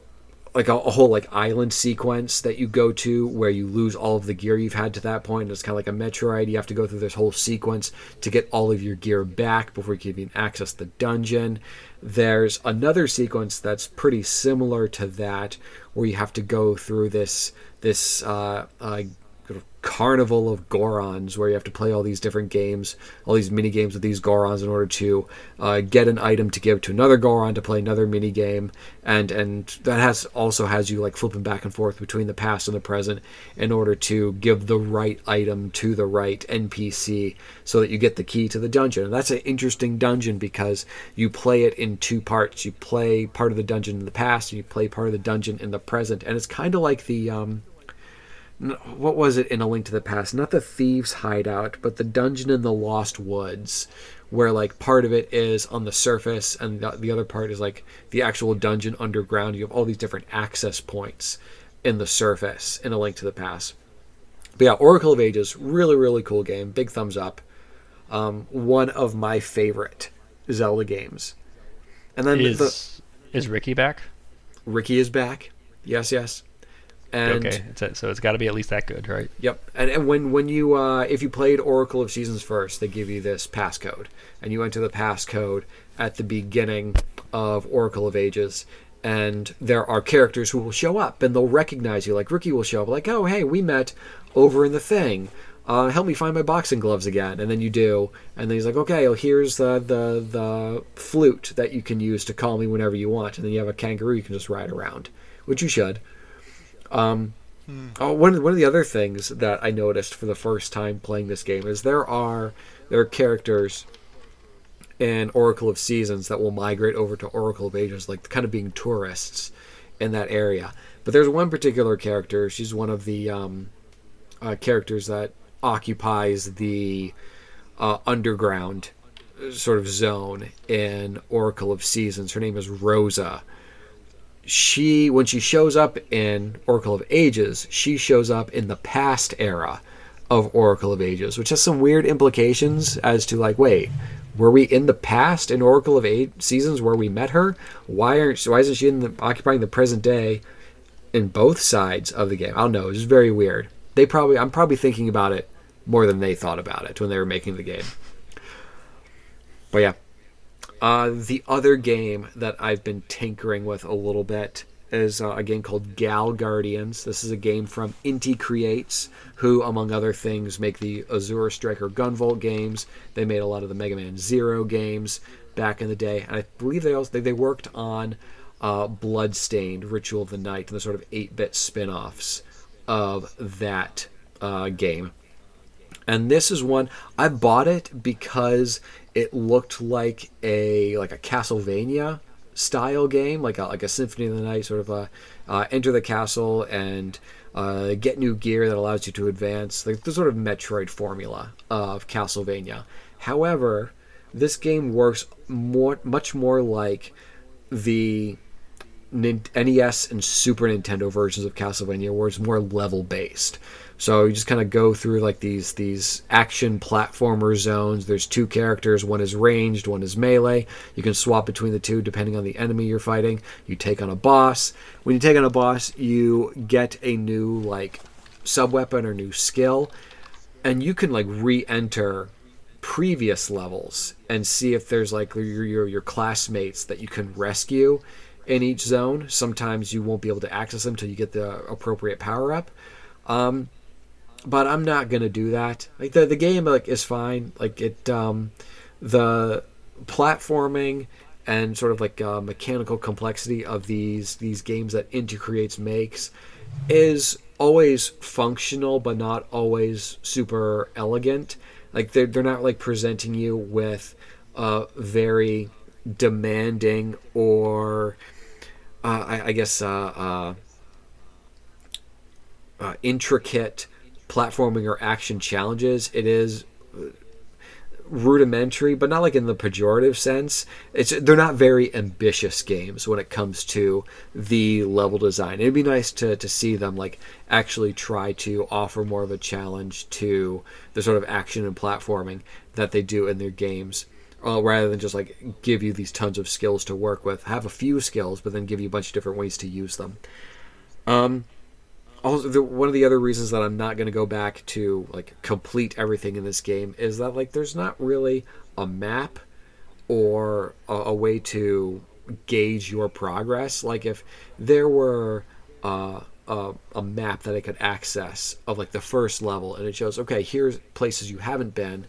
like a, a whole like island sequence that you go to where you lose all of the gear you've had to that point. It's kind of like a Metroid. You have to go through this whole sequence to get all of your gear back before you can even access the dungeon. There's another sequence that's pretty similar to that where you have to go through this this uh, uh, carnival of Gorons where you have to play all these different games, all these mini games with these Gorons in order to uh, get an item to give to another Goron to play another mini game, and and that has also has you like flipping back and forth between the past and the present in order to give the right item to the right NPC so that you get the key to the dungeon. And that's an interesting dungeon because you play it in two parts. You play part of the dungeon in the past, and you play part of the dungeon in the present, and it's kind of like the um, what was it in a link to the past? Not the thieves hideout but the dungeon in the lost woods where like part of it is on the surface and the, the other part is like the actual dungeon underground. You have all these different access points in the surface in a link to the past. But yeah oracle of ages really really cool game. Big thumbs up. Um, one of my favorite zelda games. And then Is the, is Ricky back? ricky is back. Yes yes and okay, so it's got to be at least that good, right? Yep. And, and when when you uh, if you played Oracle of Seasons first, they give you this passcode, and you enter the passcode at the beginning of Oracle of Ages, and there are characters who will show up and they'll recognize you. Like Ricky will show up, like, "Oh, hey, we met over in the thing. Uh, help me find my boxing gloves again." And then you do, and then he's like, "Okay, well, here's the the the flute that you can use to call me whenever you want." And then you have a kangaroo you can just ride around, which you should. Um, oh, one of, one of the other things that I noticed for the first time playing this game is there are there are characters in Oracle of Seasons that will migrate over to Oracle of Ages, like kind of being tourists in that area. But there's one particular character. She's one of the um, uh, characters that occupies the uh, underground sort of zone in Oracle of Seasons. Her name is Rosa she when she shows up in Oracle of Ages, she shows up in the past era of Oracle of Ages, which has some weird implications as to like, wait, were we in the past in Oracle of Eight seasons where we met her? Why aren't why isn't she in the, occupying the present day in both sides of the game? I don't know. It's just very weird. They probably I'm probably thinking about it more than they thought about it when they were making the game. But yeah, uh, the other game that I've been tinkering with a little bit is uh, a game called Gal Guardians. This is a game from Inti Creates, who, among other things, make the Azure Striker Gunvolt games. They made a lot of the Mega Man Zero games back in the day, and I believe they also they, they worked on uh, Bloodstained, Ritual of the Night, and the sort of 8-bit spin-offs of that uh, game. And this is one I bought it because it looked like a like a Castlevania style game, like a like a Symphony of the Night sort of a uh, enter the castle and uh, get new gear that allows you to advance, like the sort of Metroid formula of Castlevania. However, this game works more, much more like the NES and Super Nintendo versions of Castlevania, where it's more level based. So you just kind of go through like these these action platformer zones. There's two characters. One is ranged, one is melee. You can swap between the two depending on the enemy you're fighting. You take on a boss. When you take on a boss, you get a new like sub weapon or new skill, and you can like re-enter previous levels and see if there's like your your, your classmates that you can rescue in each zone. Sometimes you won't be able to access them until you get the appropriate power up. Um, but I'm not gonna do that. Like the the game like is fine. Like it um, the platforming and sort of like uh, mechanical complexity of these these games that Inti Creates makes is always functional, but not always super elegant. Like they're they're not like presenting you with a very demanding or uh, I, I, guess uh, uh, uh intricate platforming or action challenges. It is rudimentary, but not like in the pejorative sense. It's they're not very ambitious games when it comes to the level design. It'd be nice to to see them like actually try to offer more of a challenge to the sort of action and platforming that they do in their games. Uh, rather than just like give you these tons of skills to work with, have a few skills, but then give you a bunch of different ways to use them. Um, also the, one of the other reasons that I'm not going to go back to like complete everything in this game is that like there's not really a map or a, a way to gauge your progress. Like if there were uh, a, a map that I could access of like the first level and it shows okay here's places you haven't been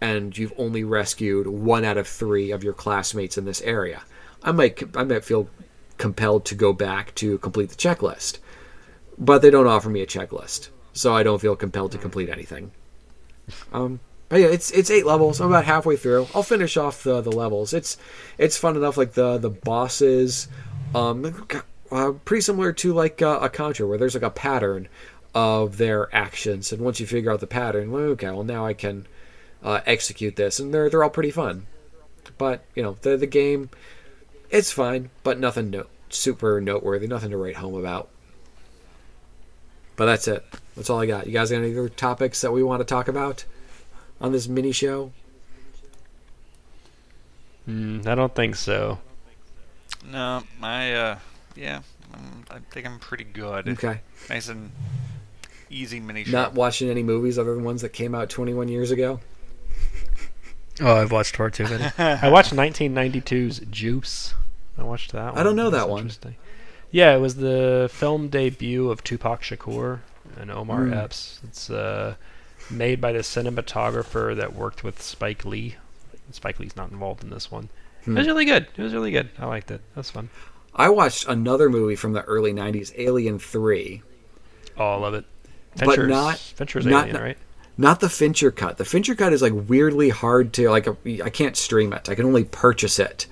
and you've only rescued one out of three of your classmates in this area. I might I might feel compelled to go back to complete the checklist but they don't offer me a checklist, so I don't feel compelled to complete anything. Um, but yeah, it's it's eight levels. I'm about halfway through. I'll finish off the the levels. It's it's fun enough. Like the the bosses, um, uh, pretty similar to like uh, a Contra, where there's like a pattern of their actions, and once you figure out the pattern, well, okay, well now I can uh, execute this, and they're they're all pretty fun. But you know the the game, it's fine, but nothing no, super noteworthy, nothing to write home about. But that's it. That's all I got. You guys got any other topics that we want to talk about on this mini show? Mm, I don't think so. No, I uh, yeah, I'm, I think I'm pretty good. Okay. Nice and easy mini show. Not watching any movies other than ones that came out 21 years ago. Oh, I've watched far too many. I watched 1992's Juice. I watched that one. I don't know that one. Yeah, it was the film debut of Tupac Shakur and Omar mm. Epps. It's uh, made by the cinematographer that worked with Spike Lee. Spike Lee's not involved in this one. Hmm. It was really good. It was really good. I liked it. That's fun. I watched another movie from the early '90s, Alien Three. Oh, I love it. Fincher's, but not Fincher's not, Alien, right? Not the Fincher cut. The Fincher cut is like weirdly hard to like. I can't stream it. I can only purchase it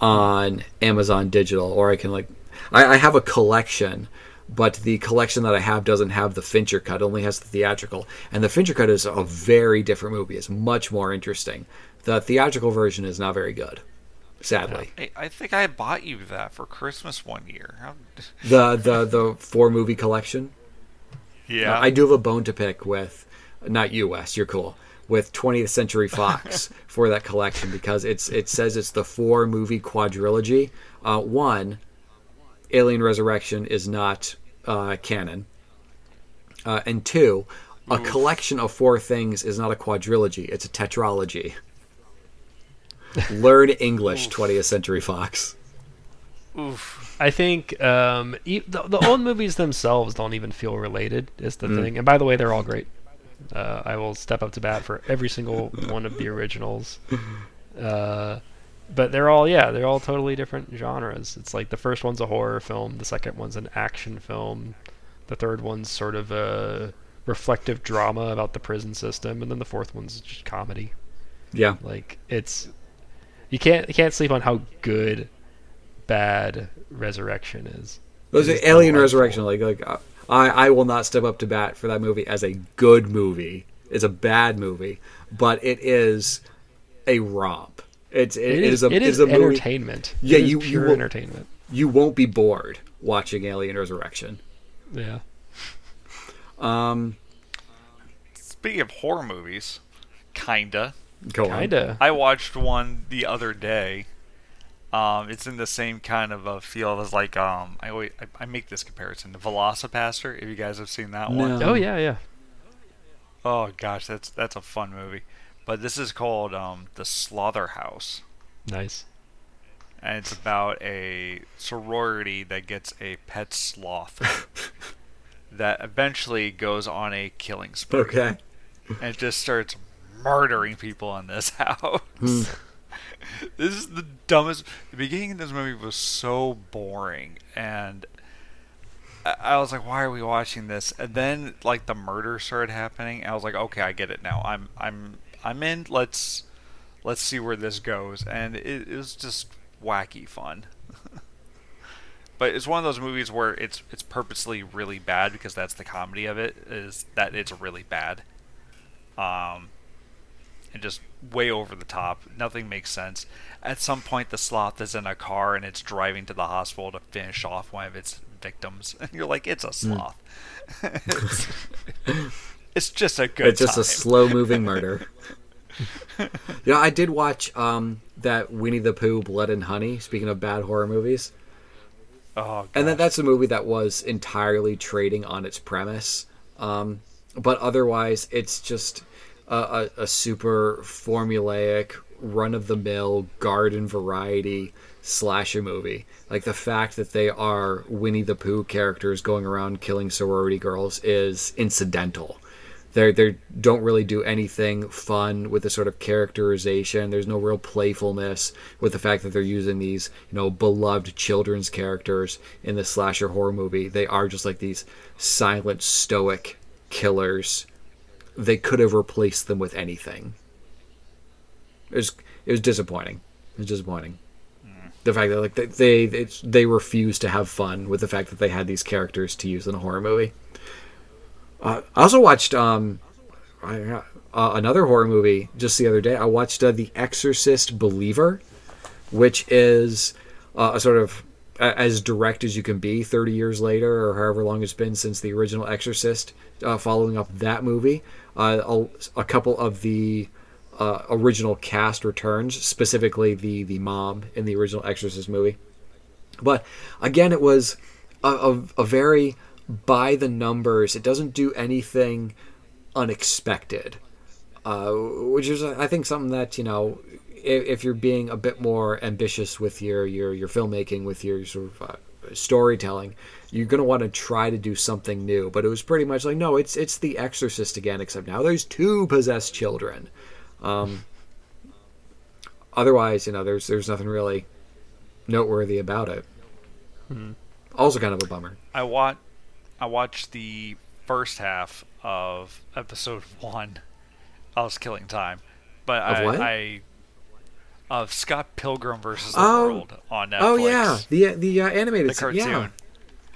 on Amazon Digital, or I can like I, I have a collection, but the collection that I have doesn't have the Fincher cut; only has the theatrical. And the Fincher cut is a very different movie. It's much more interesting. The theatrical version is not very good, sadly. I, I think I bought you that for Christmas one year. The the the four movie collection. Yeah, I do have a bone to pick with, not you, Wes. You're cool with 20th Century Fox for that collection because it's it says it's the four movie quadrilogy. Uh, one, Alien Resurrection is not uh, canon. Uh, and two, a collection of four things is not a quadrilogy; it's a tetralogy. Learn English, 20th Century Fox. Oof. I think um, e- the, the old movies themselves don't even feel related. Is the mm. thing. And by the way, they're all great. Uh, I will step up to bat for every single one of the originals. Uh, but they're all yeah they're all totally different genres. It's like the first one's a horror film the second one's an action film the third one's sort of a reflective drama about the prison system and then the fourth one's just comedy. Yeah. Like it's you can't you can't sleep on how good bad resurrection is. Those are alien resurrection like like uh, I, I will not step up to bat for that movie as a good movie. It's a bad movie, but it is a romp. It's it, It it is, is a it is a movie. Yeah, It is you- you pure will- entertainment. You won't be bored watching Alien Resurrection. Yeah. Um, Speaking of horror movies, kinda. go. Kinda. I watched one the other day. Um, it's in the same kind of a feel as like um, I always I, I make this comparison to Velocipastor. If you guys have seen that one, Oh yeah, yeah. oh gosh, that's that's a fun movie. But this is called um, the Slotherhouse, Nice. and it's about a sorority that gets a pet sloth that eventually goes on a killing spree. Okay. and just starts murdering people in this house. Hmm. this is the dumbest. The beginning of this movie was so boring, and I, I was like, "Why are we watching this?" And then, like, the murder started happening. And I was like, "Okay, I get it now. I'm, I'm, I'm in. Let's, let's see where this goes." And it, it was just wacky fun. But it's one of those movies where it's it's purposely really bad because that's the comedy of it is that it's really bad. Um, and just way over the top. Nothing makes sense. At some point, the sloth is in a car and it's driving to the hospital to finish off one of its victims, and you're like, it's a sloth. it's, it's just a good. it's just time. a slow moving murder. yeah, I did watch um, that Winnie the Pooh Blood and Honey. Speaking of bad horror movies, Oh, and that, that's a movie that was entirely trading on its premise. Um, but otherwise, it's just a, a, a super formulaic, run of the mill, garden variety slasher movie. Like the fact that they are Winnie the Pooh characters going around killing sorority girls is incidental. They they don't really do anything fun with the sort of characterization. There's no real playfulness with the fact that they're using these you know beloved children's characters in the slasher horror movie. They are just like these silent stoic killers. They could have replaced them with anything. It was it was disappointing. It was disappointing. Hmm. The fact that like they they it's, they refused to have fun with the fact that they had these characters to use in a horror movie. Uh, I also watched um, I, uh, another horror movie just the other day. I watched uh, The Exorcist Believer, which is uh, a sort of as direct as you can be 30 years later or however long it's been since the original Exorcist, uh, following up that movie. Uh, a, a couple of the original cast returns, specifically the, the mom in the original Exorcist movie. But again, it was a, a, a very by the numbers. It doesn't do anything unexpected, uh, which is I think something that you know if, if you're being a bit more ambitious with your your your filmmaking, with your sort of uh, storytelling, you're gonna want to try to do something new. But it was pretty much like no, it's it's The Exorcist again, except now there's two possessed children. Um, otherwise, you know, there's there's nothing really noteworthy about it. Also, kind of a bummer. I watch I watched the first half of episode one I was Killing Time, but Of I, what? I of Scott Pilgrim versus the Oh. World on Netflix. Oh yeah, the the uh, animated the cartoon. Yeah.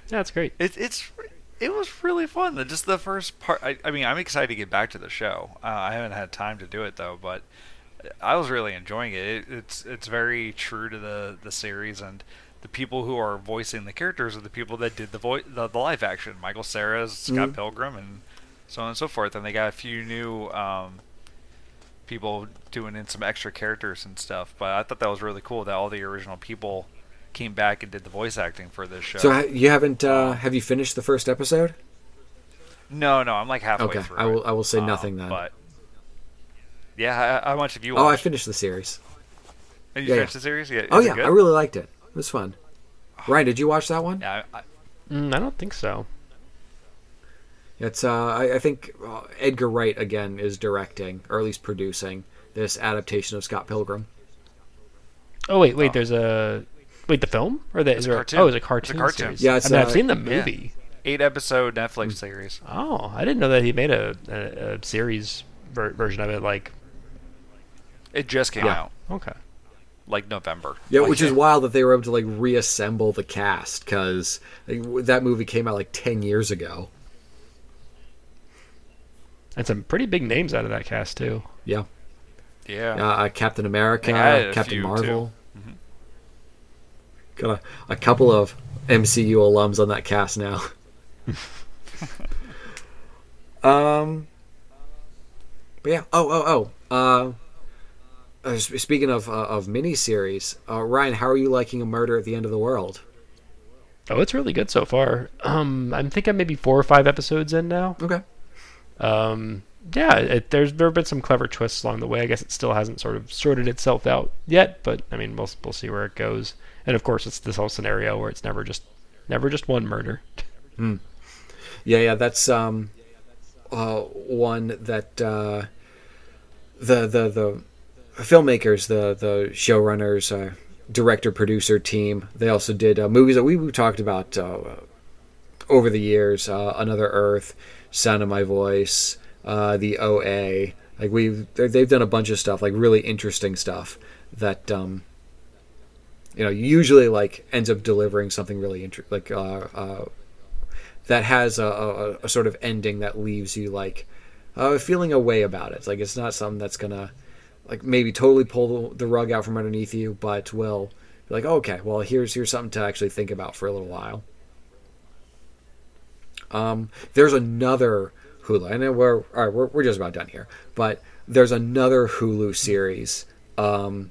That's great. It, it's it was really fun. The- Just the first part. I, I mean, I'm excited to get back to the show. Uh, I haven't had time to do it though, but I was really enjoying it. it. It's it's very true to the the series, and the people who are voicing the characters are the people that did the voice the, the live action. Michael Cera's Scott Mhm. Pilgrim, and so on and so forth. And they got a few new. Um, people doing in some extra characters and stuff but i thought that was really cool that all the original people came back and did the voice acting for this show So you haven't uh, have you finished the first episode? No, no, I'm like halfway Okay, through. I will- I will say Um, nothing then. But yeah, how, how much have you Oh, I finished the series. Have you yeah, finished yeah. the series? Yeah. oh yeah? I really liked it. It was fun. Ryan, did you watch that one? Yeah, I, I, Mm, I don't think so. It's uh, I, I think uh, Edgar Wright again is directing or at least producing this adaptation of Scott Pilgrim. Oh wait, wait. Oh. There's a wait the film or the It's is a there, cartoon. oh it's a cartoon. It's a cartoon. cartoon. series. Yeah, it's, I mean, I've uh, seen the yeah. movie. eight episode. Netflix series. Oh, I didn't know that he made a a, a series ver- version of it. Like It just came Yeah. out. okay, like November. Yeah, Like, which is wild that they were able to like reassemble the cast because that movie came out like ten years ago. And some pretty big names out of that cast too. Yeah, yeah. uh, uh, Captain America, They added a Captain Marvel. Got a, a couple of MCU alums on that cast now. um, but yeah. Oh, oh, oh. Uh, uh, speaking of uh, of miniseries, uh, Ryan, how are you liking A Murder at the End of the World? Oh, it's really good so far. Um, I think I'm maybe four or five episodes in now. Okay. Um, yeah, it, there's there have been some clever twists along the way. I guess it still hasn't sort of sorted itself out yet, but I mean, we'll we'll see where it goes. And of course, it's this whole scenario where it's never just never just one murder. Yeah, yeah, that's um, uh, one that uh, the the the filmmakers, the the showrunners, uh, director, producer team. They also did uh, movies that we, we talked about uh, over the years. Uh, Another Earth, Sound of My Voice, uh, the OA. Like we've they've done a bunch of stuff, like really interesting stuff that um, you know usually like ends up delivering something really interesting, like uh, uh, that has a, a, a sort of ending that leaves you like uh, feeling a way about it. Like it's not something that's gonna like maybe totally pull the, the rug out from underneath you, but will be like okay, well here's here's something to actually think about for a little while. Um, there's another Hulu. I know we're all right. We're, we're just about done here, but there's another Hulu series um,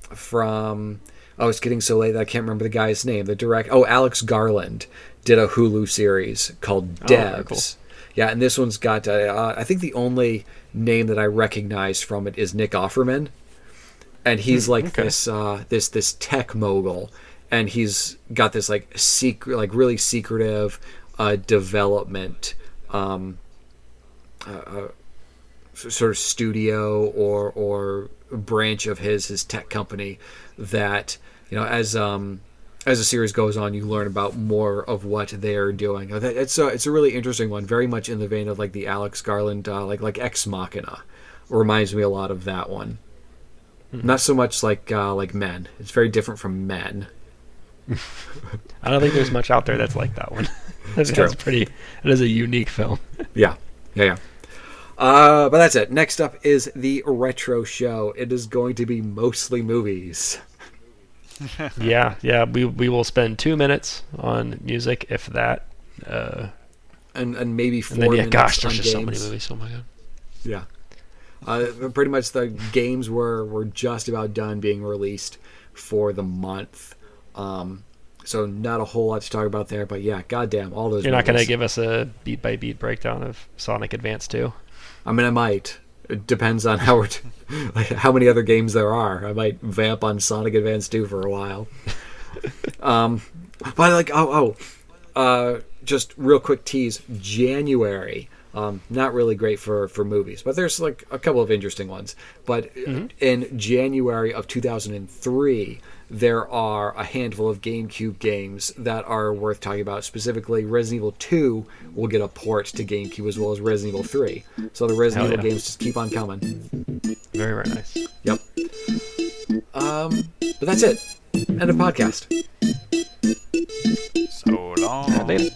from. Oh, it's getting so late that I can't remember the guy's name. The direct. Oh, Alex Garland did a Hulu series called Oh, Devs. cool. Yeah, and this one's got. Uh, uh, I think the only name that I recognize from it is Nick Offerman, and he's like okay. this uh, this this tech mogul, and he's got this like secret, like really secretive uh, development. Um, s- sort of studio or or branch of his his tech company that you know as um as the series goes on you learn about more of what they're doing it's a it's a really interesting one very much in the vein of like the Alex Garland uh, like like Ex Machina reminds me a lot of that one not so much like uh, like men it's very different from men I don't think there's much out there that's like that one. that's, true. that's pretty. It is a unique film. Yeah, yeah, yeah. Uh, but that's it. Next up is the retro show. It is going to be mostly movies. yeah, yeah. We we will spend two minutes on music, if that. Uh, and and maybe four and then yeah, minutes gosh, there's just so many games. movies. Oh my god. Yeah, uh, pretty much the games were were just about done being released for the month. Um, so not a whole lot to talk about there, but yeah, goddamn, all those. You're not going to give us a beat by beat breakdown of Sonic Advance 2. I mean, I might. It depends on how we're t- like how many other games there are. I might vamp on Sonic Advance 2 for a while. um, but like, oh, oh, uh, just real quick tease. January. Um, not really great for for movies, but there's like a couple of interesting ones. But in January of 2003, there are a handful of GameCube games that are worth talking about. Specifically, Resident Evil 2 will get a port to GameCube as well as Resident Evil 3. So the Resident Hell Evil yeah. games just keep on coming. Very, very nice. Yep. Um, but that's it. End of podcast. So long. Later.